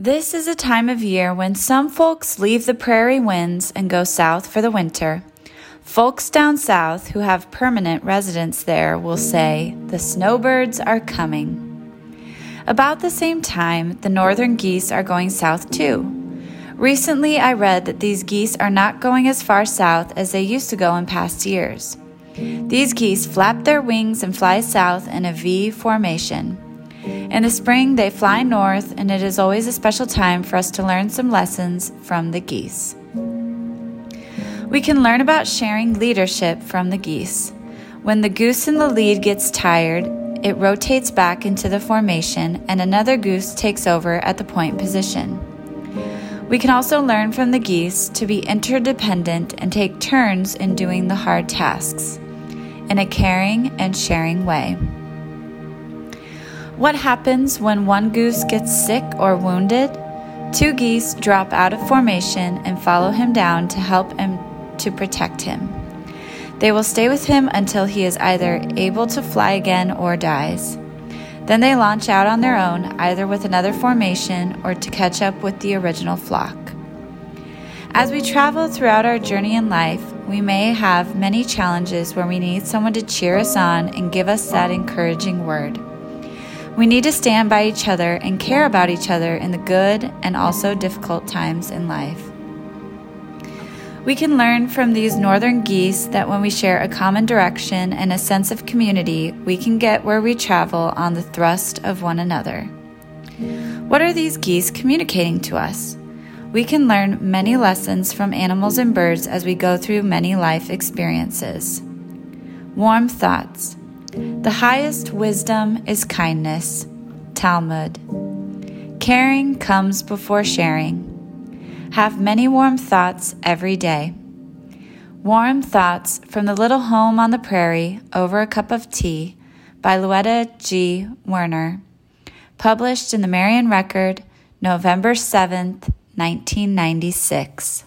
This is a time of year when some folks leave the prairie winds and go south for the winter. Folks down south who have permanent residence there will say, the snowbirds are coming. About the same time, the northern geese are going south too. Recently, I read that these geese are not going as far south as they used to go in past years. These geese flap their wings and fly south in a V formation. In the spring, they fly north, and it is always a special time for us to learn some lessons from the geese. We can learn about sharing leadership from the geese. When the goose in the lead gets tired, it rotates back into the formation, and another goose takes over at the point position. We can also learn from the geese to be interdependent and take turns in doing the hard tasks in a caring and sharing way. What happens when one goose gets sick or wounded? Two geese drop out of formation and follow him down to help him to protect him. They will stay with him until he is either able to fly again or dies. Then they launch out on their own, either with another formation or to catch up with the original flock. As we travel throughout our journey in life, we may have many challenges where we need someone to cheer us on and give us that encouraging word. We need to stand by each other and care about each other in the good and also difficult times in life. We can learn from these northern geese that when we share a common direction and a sense of community, we can get where we travel on the thrust of one another. What are these geese communicating to us? We can learn many lessons from animals and birds as we go through many life experiences. Warm thoughts. The highest wisdom is kindness. Talmud. Caring comes before sharing. Have many warm thoughts every day. Warm Thoughts from the Little Home on the Prairie Over a Cup of Tea by Louetta G. Werner. Published in the Marion Record, November 7th, 1996.